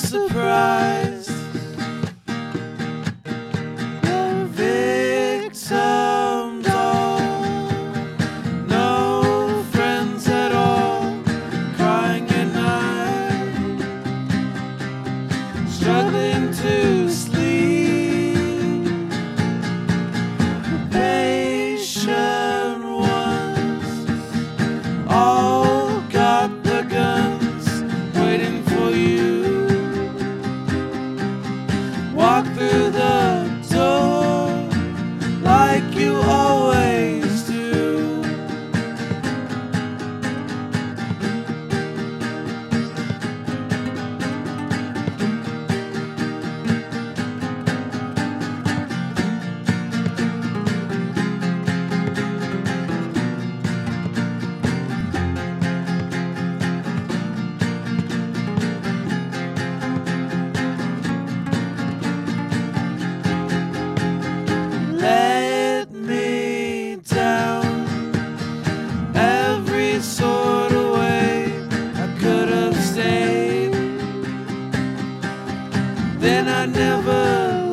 so I never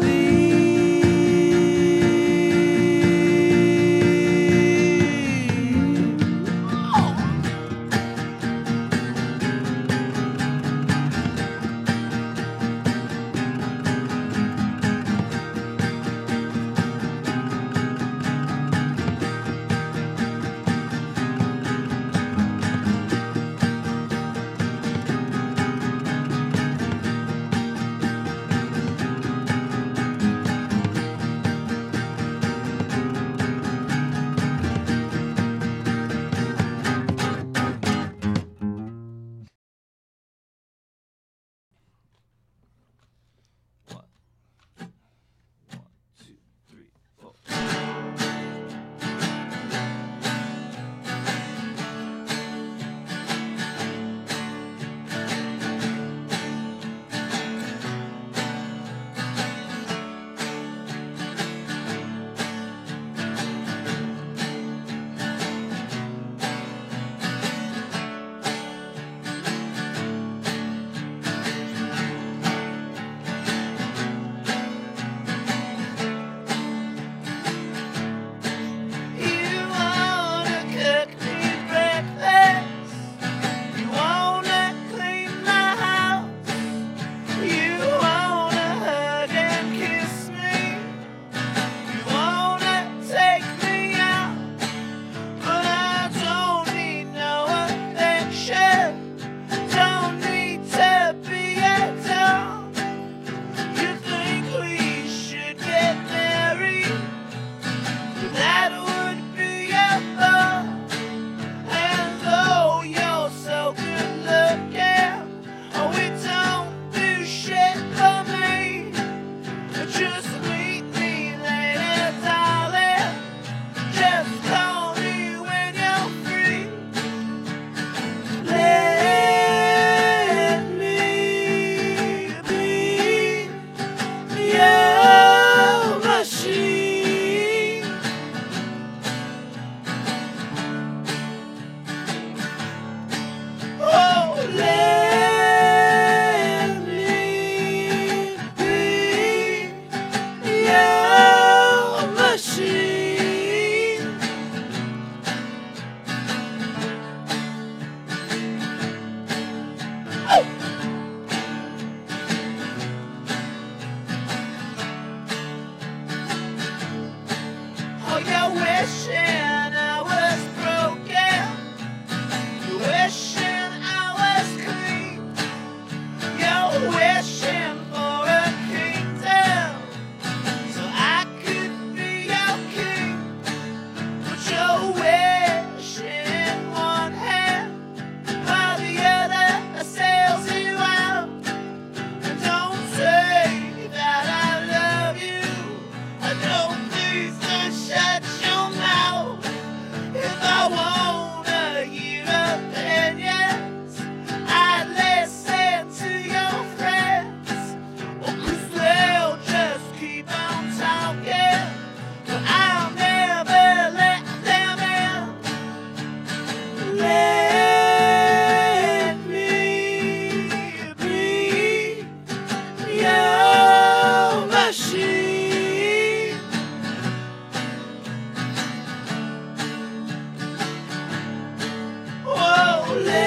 someday.